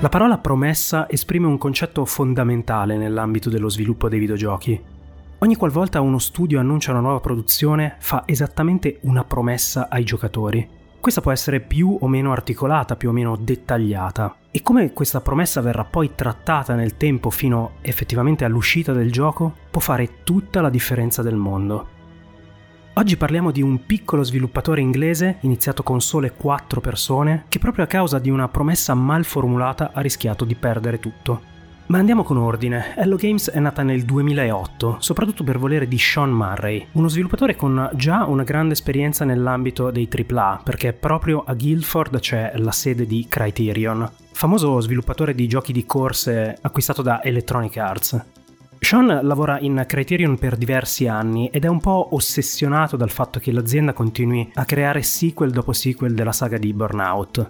La parola promessa esprime un concetto fondamentale nell'ambito dello sviluppo dei videogiochi. Ogni qualvolta uno studio annuncia una nuova produzione, fa esattamente una promessa ai giocatori. Questa può essere più o meno articolata, più o meno dettagliata. E come questa promessa verrà poi trattata nel tempo fino effettivamente all'uscita del gioco, può fare tutta la differenza del mondo. Oggi parliamo di un piccolo sviluppatore inglese, iniziato con sole 4 persone, che proprio a causa di una promessa mal formulata ha rischiato di perdere tutto. Ma andiamo con ordine. Hello Games è nata nel 2008, soprattutto per volere di Sean Murray, uno sviluppatore con già una grande esperienza nell'ambito dei AAA, perché proprio a Guildford c'è la sede di Criterion, famoso sviluppatore di giochi di corse acquistato da Electronic Arts. Sean lavora in Criterion per diversi anni ed è un po' ossessionato dal fatto che l'azienda continui a creare sequel dopo sequel della saga di Burnout.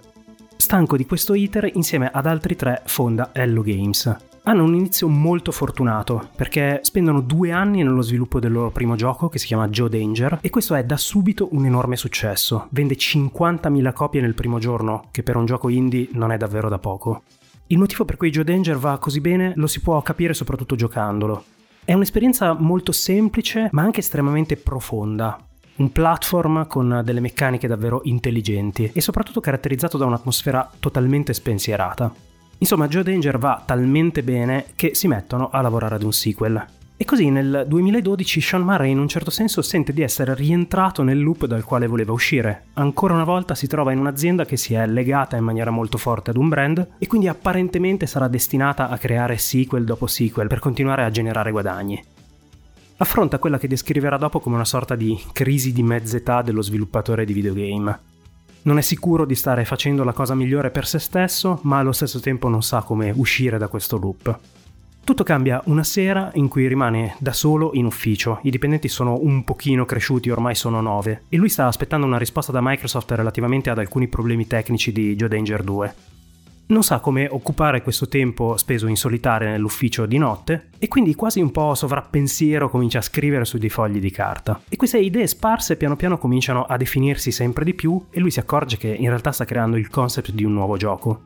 Stanco di questo iter, insieme ad altri tre fonda Hello Games. Hanno un inizio molto fortunato perché spendono due anni nello sviluppo del loro primo gioco che si chiama Joe Danger e questo è da subito un enorme successo. Vende 50.000 copie nel primo giorno, che per un gioco indie non è davvero da poco. Il motivo per cui Joe Danger va così bene lo si può capire soprattutto giocandolo. È un'esperienza molto semplice ma anche estremamente profonda. Un platform con delle meccaniche davvero intelligenti e soprattutto caratterizzato da un'atmosfera totalmente spensierata. Insomma, Joe Danger va talmente bene che si mettono a lavorare ad un sequel. E così nel 2012 Sean Murray in un certo senso sente di essere rientrato nel loop dal quale voleva uscire. Ancora una volta si trova in un'azienda che si è legata in maniera molto forte ad un brand e quindi apparentemente sarà destinata a creare sequel dopo sequel per continuare a generare guadagni. Affronta quella che descriverà dopo come una sorta di crisi di mezz'età dello sviluppatore di videogame. Non è sicuro di stare facendo la cosa migliore per se stesso, ma allo stesso tempo non sa come uscire da questo loop. Tutto cambia una sera in cui rimane da solo in ufficio. I dipendenti sono un pochino cresciuti, ormai sono nove, e lui sta aspettando una risposta da Microsoft relativamente ad alcuni problemi tecnici di Joe Danger 2. Non sa come occupare questo tempo speso in solitaria nell'ufficio di notte e quindi quasi un po' sovrappensiero comincia a scrivere su dei fogli di carta. E queste idee sparse piano piano cominciano a definirsi sempre di più e lui si accorge che in realtà sta creando il concept di un nuovo gioco.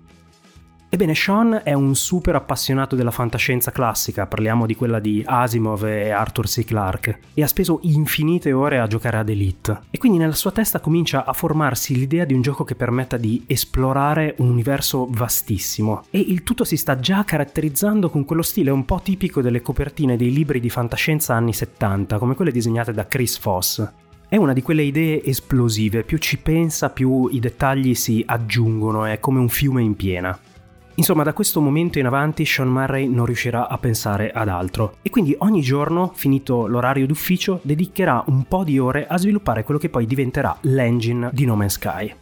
Ebbene, Sean è un super appassionato della fantascienza classica, parliamo di quella di Asimov e Arthur C. Clarke, e ha speso infinite ore a giocare ad Elite. E quindi nella sua testa comincia a formarsi l'idea di un gioco che permetta di esplorare un universo vastissimo. E il tutto si sta già caratterizzando con quello stile un po' tipico delle copertine dei libri di fantascienza anni 70, come quelle disegnate da Chris Foss. È una di quelle idee esplosive, più ci pensa più i dettagli si aggiungono, è come un fiume in piena. Insomma, da questo momento in avanti Sean Murray non riuscirà a pensare ad altro e quindi ogni giorno, finito l'orario d'ufficio, dedicherà un po' di ore a sviluppare quello che poi diventerà l'engine di No Man's Sky.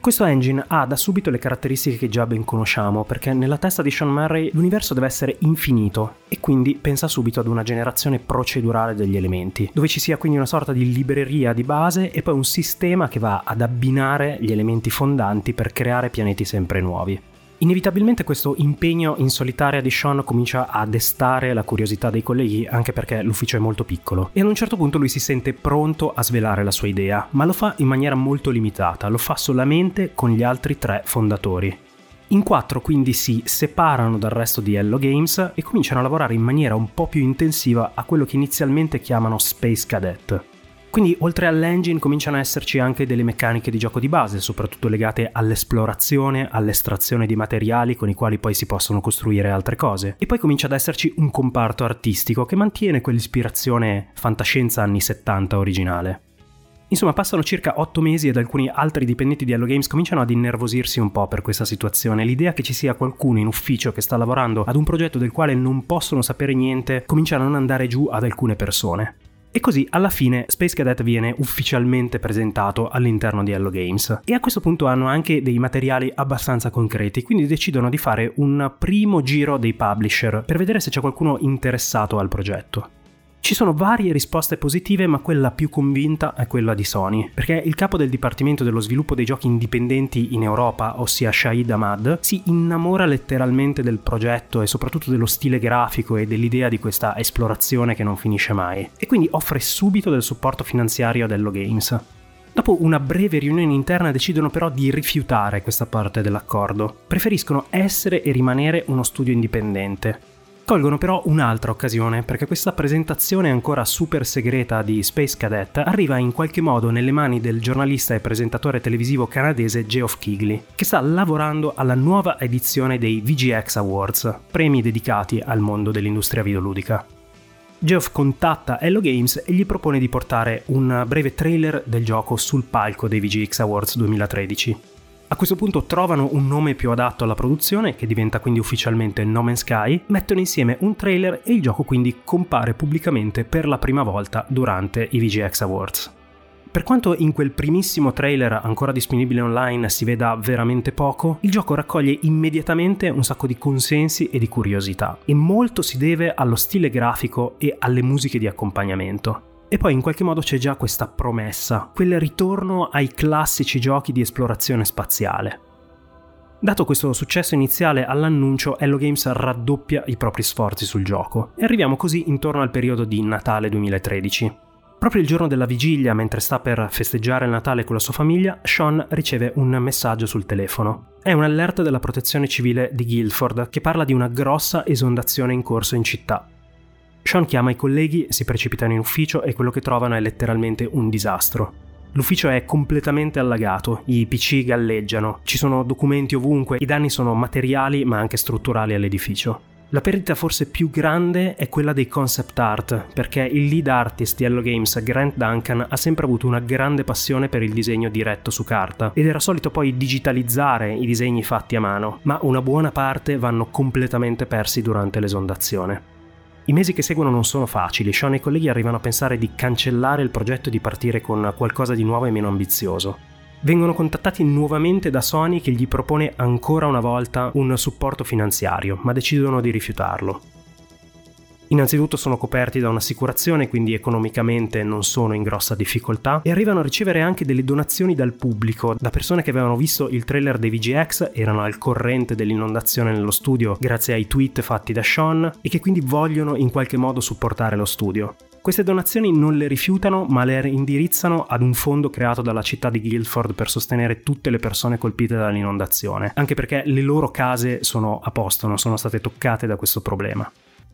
Questo engine ha da subito le caratteristiche che già ben conosciamo, perché nella testa di Sean Murray l'universo deve essere infinito e quindi pensa subito ad una generazione procedurale degli elementi, dove ci sia quindi una sorta di libreria di base e poi un sistema che va ad abbinare gli elementi fondanti per creare pianeti sempre nuovi. Inevitabilmente questo impegno in solitaria di Sean comincia a destare la curiosità dei colleghi anche perché l'ufficio è molto piccolo e ad un certo punto lui si sente pronto a svelare la sua idea, ma lo fa in maniera molto limitata, lo fa solamente con gli altri tre fondatori. In quattro quindi si separano dal resto di Hello Games e cominciano a lavorare in maniera un po' più intensiva a quello che inizialmente chiamano Space Cadet. Quindi oltre all'engine cominciano a esserci anche delle meccaniche di gioco di base, soprattutto legate all'esplorazione, all'estrazione di materiali con i quali poi si possono costruire altre cose. E poi comincia ad esserci un comparto artistico che mantiene quell'ispirazione fantascienza anni 70 originale. Insomma, passano circa 8 mesi ed alcuni altri dipendenti di Hello Games cominciano ad innervosirsi un po' per questa situazione. L'idea che ci sia qualcuno in ufficio che sta lavorando ad un progetto del quale non possono sapere niente comincia a non andare giù ad alcune persone. E così alla fine Space Cadet viene ufficialmente presentato all'interno di Hello Games. E a questo punto hanno anche dei materiali abbastanza concreti, quindi decidono di fare un primo giro dei publisher per vedere se c'è qualcuno interessato al progetto. Ci sono varie risposte positive, ma quella più convinta è quella di Sony, perché il capo del Dipartimento dello Sviluppo dei Giochi Indipendenti in Europa, ossia Shahid Ahmad, si innamora letteralmente del progetto e soprattutto dello stile grafico e dell'idea di questa esplorazione che non finisce mai, e quindi offre subito del supporto finanziario ad Hello Games. Dopo una breve riunione interna decidono però di rifiutare questa parte dell'accordo. Preferiscono essere e rimanere uno studio indipendente. Colgono però un'altra occasione perché questa presentazione ancora super segreta di Space Cadet arriva in qualche modo nelle mani del giornalista e presentatore televisivo canadese Geoff Keighley, che sta lavorando alla nuova edizione dei VGX Awards, premi dedicati al mondo dell'industria videoludica. Geoff contatta Hello Games e gli propone di portare un breve trailer del gioco sul palco dei VGX Awards 2013. A questo punto trovano un nome più adatto alla produzione, che diventa quindi ufficialmente No Man's Sky, mettono insieme un trailer e il gioco quindi compare pubblicamente per la prima volta durante i VGX Awards. Per quanto in quel primissimo trailer ancora disponibile online si veda veramente poco, il gioco raccoglie immediatamente un sacco di consensi e di curiosità, e molto si deve allo stile grafico e alle musiche di accompagnamento. E poi in qualche modo c'è già questa promessa, quel ritorno ai classici giochi di esplorazione spaziale. Dato questo successo iniziale all'annuncio, Hello Games raddoppia i propri sforzi sul gioco e arriviamo così intorno al periodo di Natale 2013. Proprio il giorno della vigilia, mentre sta per festeggiare il Natale con la sua famiglia, Sean riceve un messaggio sul telefono. È un'allerta della protezione civile di Guildford che parla di una grossa esondazione in corso in città. Sean chiama i colleghi, si precipitano in ufficio e quello che trovano è letteralmente un disastro. L'ufficio è completamente allagato, i PC galleggiano, ci sono documenti ovunque, i danni sono materiali ma anche strutturali all'edificio. La perdita forse più grande è quella dei concept art, perché il lead artist di Hello Games, Grant Duncan, ha sempre avuto una grande passione per il disegno diretto su carta ed era solito poi digitalizzare i disegni fatti a mano, ma una buona parte vanno completamente persi durante l'esondazione. I mesi che seguono non sono facili, Sean e i colleghi arrivano a pensare di cancellare il progetto e di partire con qualcosa di nuovo e meno ambizioso. Vengono contattati nuovamente da Sony che gli propone ancora una volta un supporto finanziario, ma decidono di rifiutarlo. Innanzitutto sono coperti da un'assicurazione, quindi economicamente non sono in grossa difficoltà e arrivano a ricevere anche delle donazioni dal pubblico, da persone che avevano visto il trailer dei VGX, erano al corrente dell'inondazione nello studio grazie ai tweet fatti da Sean e che quindi vogliono in qualche modo supportare lo studio. Queste donazioni non le rifiutano, ma le indirizzano ad un fondo creato dalla città di Guildford per sostenere tutte le persone colpite dall'inondazione, anche perché le loro case sono a posto, non sono state toccate da questo problema.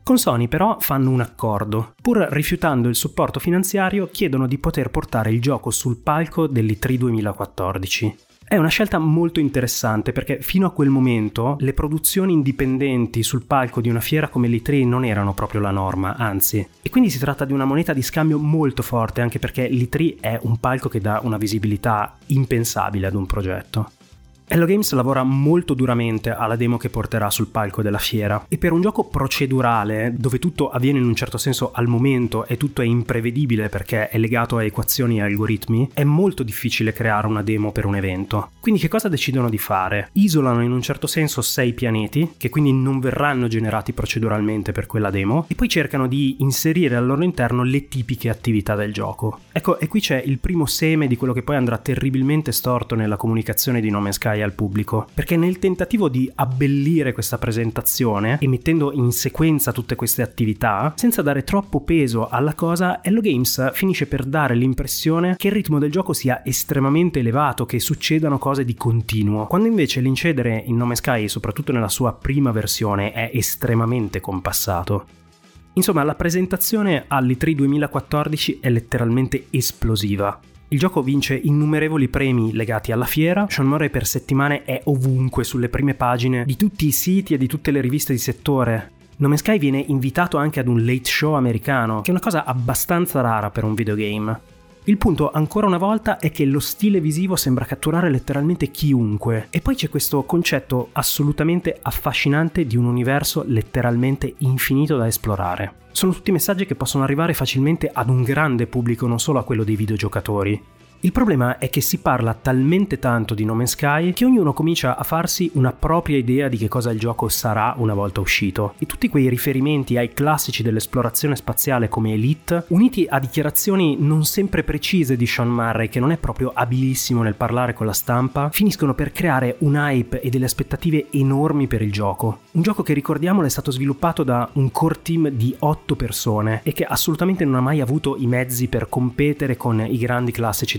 Con Sony però fanno un accordo. Pur rifiutando il supporto finanziario, chiedono di poter portare il gioco sul palco dell'E3 2014. È una scelta molto interessante perché fino a quel momento le produzioni indipendenti sul palco di una fiera come l'E3 non erano proprio la norma, anzi. E quindi si tratta di una moneta di scambio molto forte anche perché l'E3 è un palco che dà una visibilità impensabile ad un progetto. Hello Games lavora molto duramente alla demo che porterà sul palco della fiera e per un gioco procedurale dove tutto avviene in un certo senso al momento e tutto è imprevedibile perché è legato a equazioni e algoritmi, è molto difficile creare una demo per un evento. Quindi che cosa decidono di fare? Isolano in un certo senso sei pianeti che quindi non verranno generati proceduralmente per quella demo e poi cercano di inserire al loro interno le tipiche attività del gioco. Ecco, e qui c'è il primo seme di quello che poi andrà terribilmente storto nella comunicazione di No Man's Sky al pubblico, perché nel tentativo di abbellire questa presentazione e mettendo in sequenza tutte queste attività, senza dare troppo peso alla cosa, Hello Games finisce per dare l'impressione che il ritmo del gioco sia estremamente elevato, che succedano cose di continuo, quando invece l'incedere in Nome Sky, soprattutto nella sua prima versione, è estremamente compassato. Insomma, la presentazione all'E3 2014 è letteralmente esplosiva. Il gioco vince innumerevoli premi legati alla fiera, Sean Murray per settimane è ovunque sulle prime pagine di tutti i siti e di tutte le riviste di settore. No Man's Sky viene invitato anche ad un late show americano, che è una cosa abbastanza rara per un videogame. Il punto, ancora una volta, è che lo stile visivo sembra catturare letteralmente chiunque. E poi c'è questo concetto assolutamente affascinante di un universo letteralmente infinito da esplorare. Sono tutti messaggi che possono arrivare facilmente ad un grande pubblico, non solo a quello dei videogiocatori. Il problema è che si parla talmente tanto di No Man's Sky che ognuno comincia a farsi una propria idea di che cosa il gioco sarà una volta uscito. E tutti quei riferimenti ai classici dell'esplorazione spaziale come Elite, uniti a dichiarazioni non sempre precise di Sean Murray, che non è proprio abilissimo nel parlare con la stampa, finiscono per creare un hype e delle aspettative enormi per il gioco. Un gioco che ricordiamolo è stato sviluppato da un core team di 8 persone e che assolutamente non ha mai avuto i mezzi per competere con i grandi classici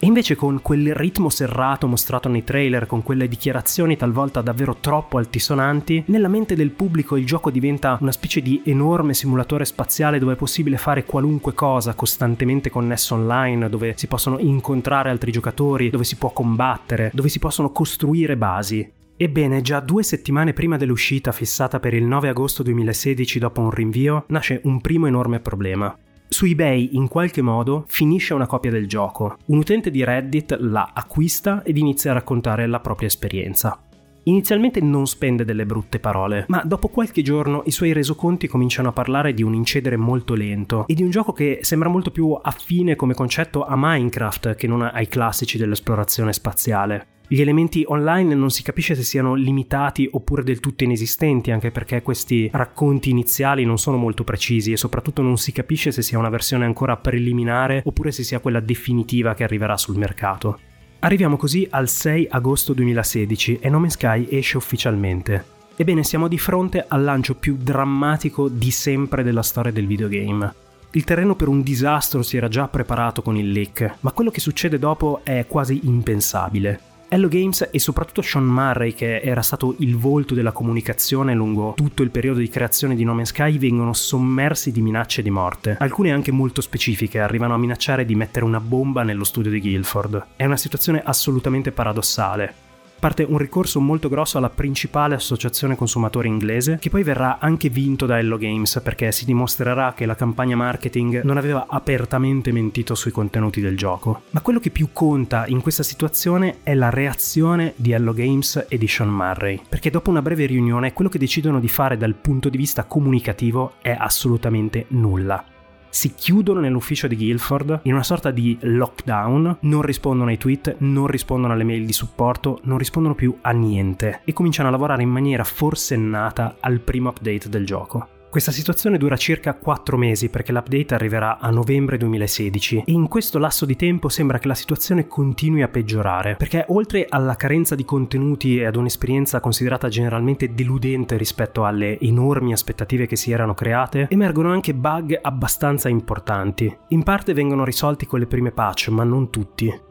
E invece con quel ritmo serrato mostrato nei trailer, con quelle dichiarazioni talvolta davvero troppo altisonanti, nella mente del pubblico il gioco diventa una specie di enorme simulatore spaziale dove è possibile fare qualunque cosa costantemente connesso online, dove si possono incontrare altri giocatori, dove si può combattere, dove si possono costruire basi. Ebbene, già due settimane prima dell'uscita fissata per il 9 agosto 2016 dopo un rinvio, nasce un primo enorme problema. Su eBay in qualche modo finisce una copia del gioco. Un utente di Reddit la acquista ed inizia a raccontare la propria esperienza. Inizialmente non spende delle brutte parole, ma dopo qualche giorno i suoi resoconti cominciano a parlare di un incedere molto lento e di un gioco che sembra molto più affine come concetto a Minecraft che non ai classici dell'esplorazione spaziale. Gli elementi online non si capisce se siano limitati oppure del tutto inesistenti, anche perché questi racconti iniziali non sono molto precisi e soprattutto non si capisce se sia una versione ancora preliminare oppure se sia quella definitiva che arriverà sul mercato. Arriviamo così al 6 agosto 2016 e No Sky esce ufficialmente. Ebbene, siamo di fronte al lancio più drammatico di sempre della storia del videogame. Il terreno per un disastro si era già preparato con il leak, ma quello che succede dopo è quasi impensabile. Hello Games e soprattutto Sean Murray, che era stato il volto della comunicazione lungo tutto il periodo di creazione di No Man's Sky, vengono sommersi di minacce di morte. Alcune anche molto specifiche, arrivano a minacciare di mettere una bomba nello studio di Guilford. È una situazione assolutamente paradossale parte un ricorso molto grosso alla principale associazione consumatori inglese, che poi verrà anche vinto da Hello Games perché si dimostrerà che la campagna marketing non aveva apertamente mentito sui contenuti del gioco. Ma quello che più conta in questa situazione è la reazione di Hello Games e di Sean Murray, perché dopo una breve riunione quello che decidono di fare dal punto di vista comunicativo è assolutamente nulla si chiudono nell'ufficio di Guilford in una sorta di lockdown, non rispondono ai tweet, non rispondono alle mail di supporto, non rispondono più a niente e cominciano a lavorare in maniera forsennata al primo update del gioco. Questa situazione dura circa 4 mesi perché l'update arriverà a novembre 2016 e in questo lasso di tempo sembra che la situazione continui a peggiorare perché oltre alla carenza di contenuti e ad un'esperienza considerata generalmente deludente rispetto alle enormi aspettative che si erano create, emergono anche bug abbastanza importanti. In parte vengono risolti con le prime patch, ma non tutti.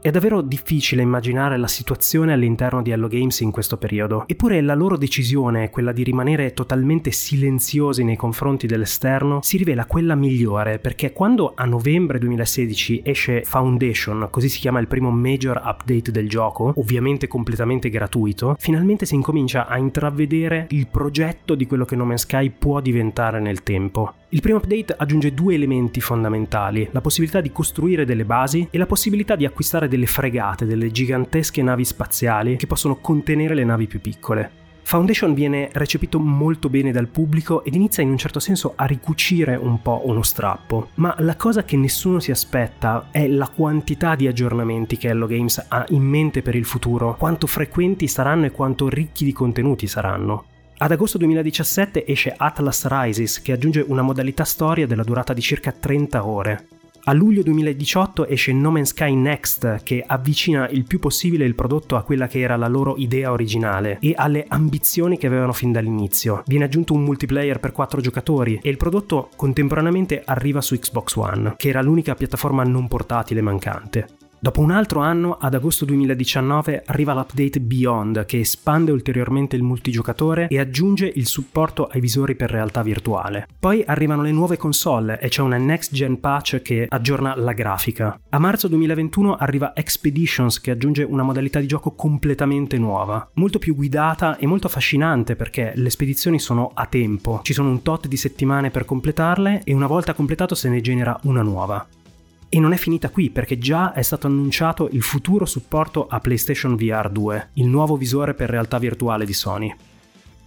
È davvero difficile immaginare la situazione all'interno di Hello Games in questo periodo, eppure la loro decisione, quella di rimanere totalmente silenziosi nei confronti dell'esterno, si rivela quella migliore perché quando a novembre 2016 esce Foundation, così si chiama il primo major update del gioco, ovviamente completamente gratuito, finalmente si incomincia a intravedere il progetto di quello che No Man's Sky può diventare nel tempo. Il primo update aggiunge due elementi fondamentali, la possibilità di costruire delle basi e la possibilità di acquistare delle fregate, delle gigantesche navi spaziali che possono contenere le navi più piccole. Foundation viene recepito molto bene dal pubblico ed inizia in un certo senso a ricucire un po' uno strappo, ma la cosa che nessuno si aspetta è la quantità di aggiornamenti che Hello Games ha in mente per il futuro, quanto frequenti saranno e quanto ricchi di contenuti saranno. Ad agosto 2017 esce Atlas Rises che aggiunge una modalità storia della durata di circa 30 ore. A luglio 2018 esce No Man's Sky Next che avvicina il più possibile il prodotto a quella che era la loro idea originale e alle ambizioni che avevano fin dall'inizio. Viene aggiunto un multiplayer per 4 giocatori e il prodotto contemporaneamente arriva su Xbox One, che era l'unica piattaforma non portatile mancante. Dopo un altro anno, ad agosto 2019, arriva l'update Beyond che espande ulteriormente il multigiocatore e aggiunge il supporto ai visori per realtà virtuale. Poi arrivano le nuove console e c'è una next gen patch che aggiorna la grafica. A marzo 2021 arriva Expeditions che aggiunge una modalità di gioco completamente nuova, molto più guidata e molto affascinante perché le spedizioni sono a tempo, ci sono un tot di settimane per completarle e una volta completato se ne genera una nuova. E non è finita qui perché già è stato annunciato il futuro supporto a PlayStation VR 2, il nuovo visore per realtà virtuale di Sony.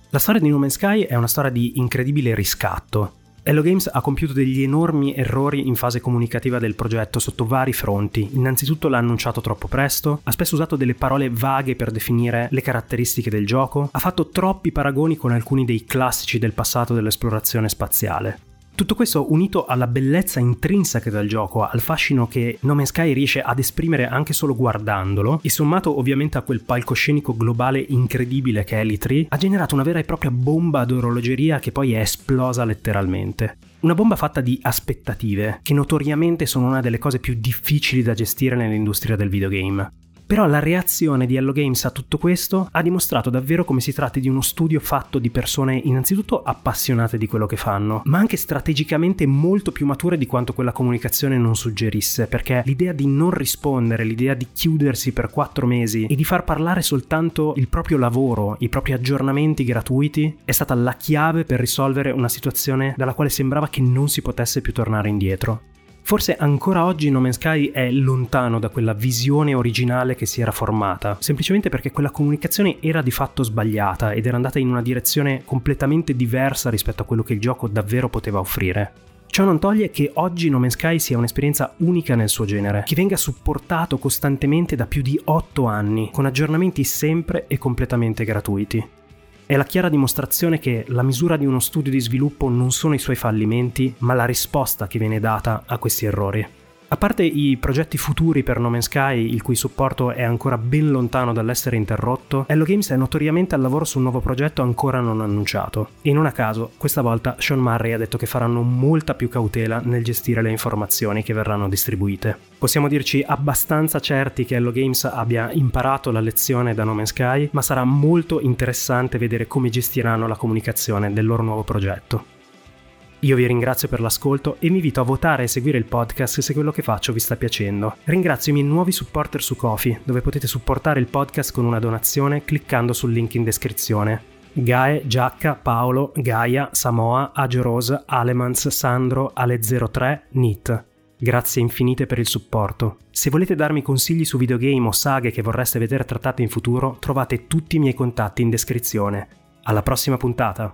La storia di No Man's Sky è una storia di incredibile riscatto. Hello Games ha compiuto degli enormi errori in fase comunicativa del progetto sotto vari fronti. Innanzitutto l'ha annunciato troppo presto, ha spesso usato delle parole vaghe per definire le caratteristiche del gioco, ha fatto troppi paragoni con alcuni dei classici del passato dell'esplorazione spaziale. Tutto questo unito alla bellezza intrinseca del gioco, al fascino che No Man's Sky riesce ad esprimere anche solo guardandolo, e sommato ovviamente a quel palcoscenico globale incredibile che è l'E3, ha generato una vera e propria bomba ad orologeria che poi è esplosa letteralmente. Una bomba fatta di aspettative, che notoriamente sono una delle cose più difficili da gestire nell'industria del videogame. Però la reazione di Hello Games a tutto questo ha dimostrato davvero come si tratti di uno studio fatto di persone innanzitutto appassionate di quello che fanno, ma anche strategicamente molto più mature di quanto quella comunicazione non suggerisse, perché l'idea di non rispondere, l'idea di chiudersi per quattro mesi e di far parlare soltanto il proprio lavoro, i propri aggiornamenti gratuiti, è stata la chiave per risolvere una situazione dalla quale sembrava che non si potesse più tornare indietro. Forse ancora oggi No Man's Sky è lontano da quella visione originale che si era formata, semplicemente perché quella comunicazione era di fatto sbagliata ed era andata in una direzione completamente diversa rispetto a quello che il gioco davvero poteva offrire. Ciò non toglie che oggi No Man's Sky sia un'esperienza unica nel suo genere, che venga supportato costantemente da più di 8 anni, con aggiornamenti sempre e completamente gratuiti è la chiara dimostrazione che la misura di uno studio di sviluppo non sono i suoi fallimenti, ma la risposta che viene data a questi errori. A parte i progetti futuri per No Man's Sky, il cui supporto è ancora ben lontano dall'essere interrotto, Hello Games è notoriamente al lavoro su un nuovo progetto ancora non annunciato. E non a caso, questa volta Sean Murray ha detto che faranno molta più cautela nel gestire le informazioni che verranno distribuite. Possiamo dirci abbastanza certi che Hello Games abbia imparato la lezione da No Man's Sky, ma sarà molto interessante vedere come gestiranno la comunicazione del loro nuovo progetto. Io vi ringrazio per l'ascolto e vi invito a votare e seguire il podcast se quello che faccio vi sta piacendo. Ringrazio i miei nuovi supporter su Kofi, dove potete supportare il podcast con una donazione cliccando sul link in descrizione. Gae, Giacca, Paolo, Gaia, Samoa, Agio Rose, Alemans, Sandro, Ale03, Nit. Grazie infinite per il supporto. Se volete darmi consigli su videogame o saghe che vorreste vedere trattate in futuro, trovate tutti i miei contatti in descrizione. Alla prossima puntata!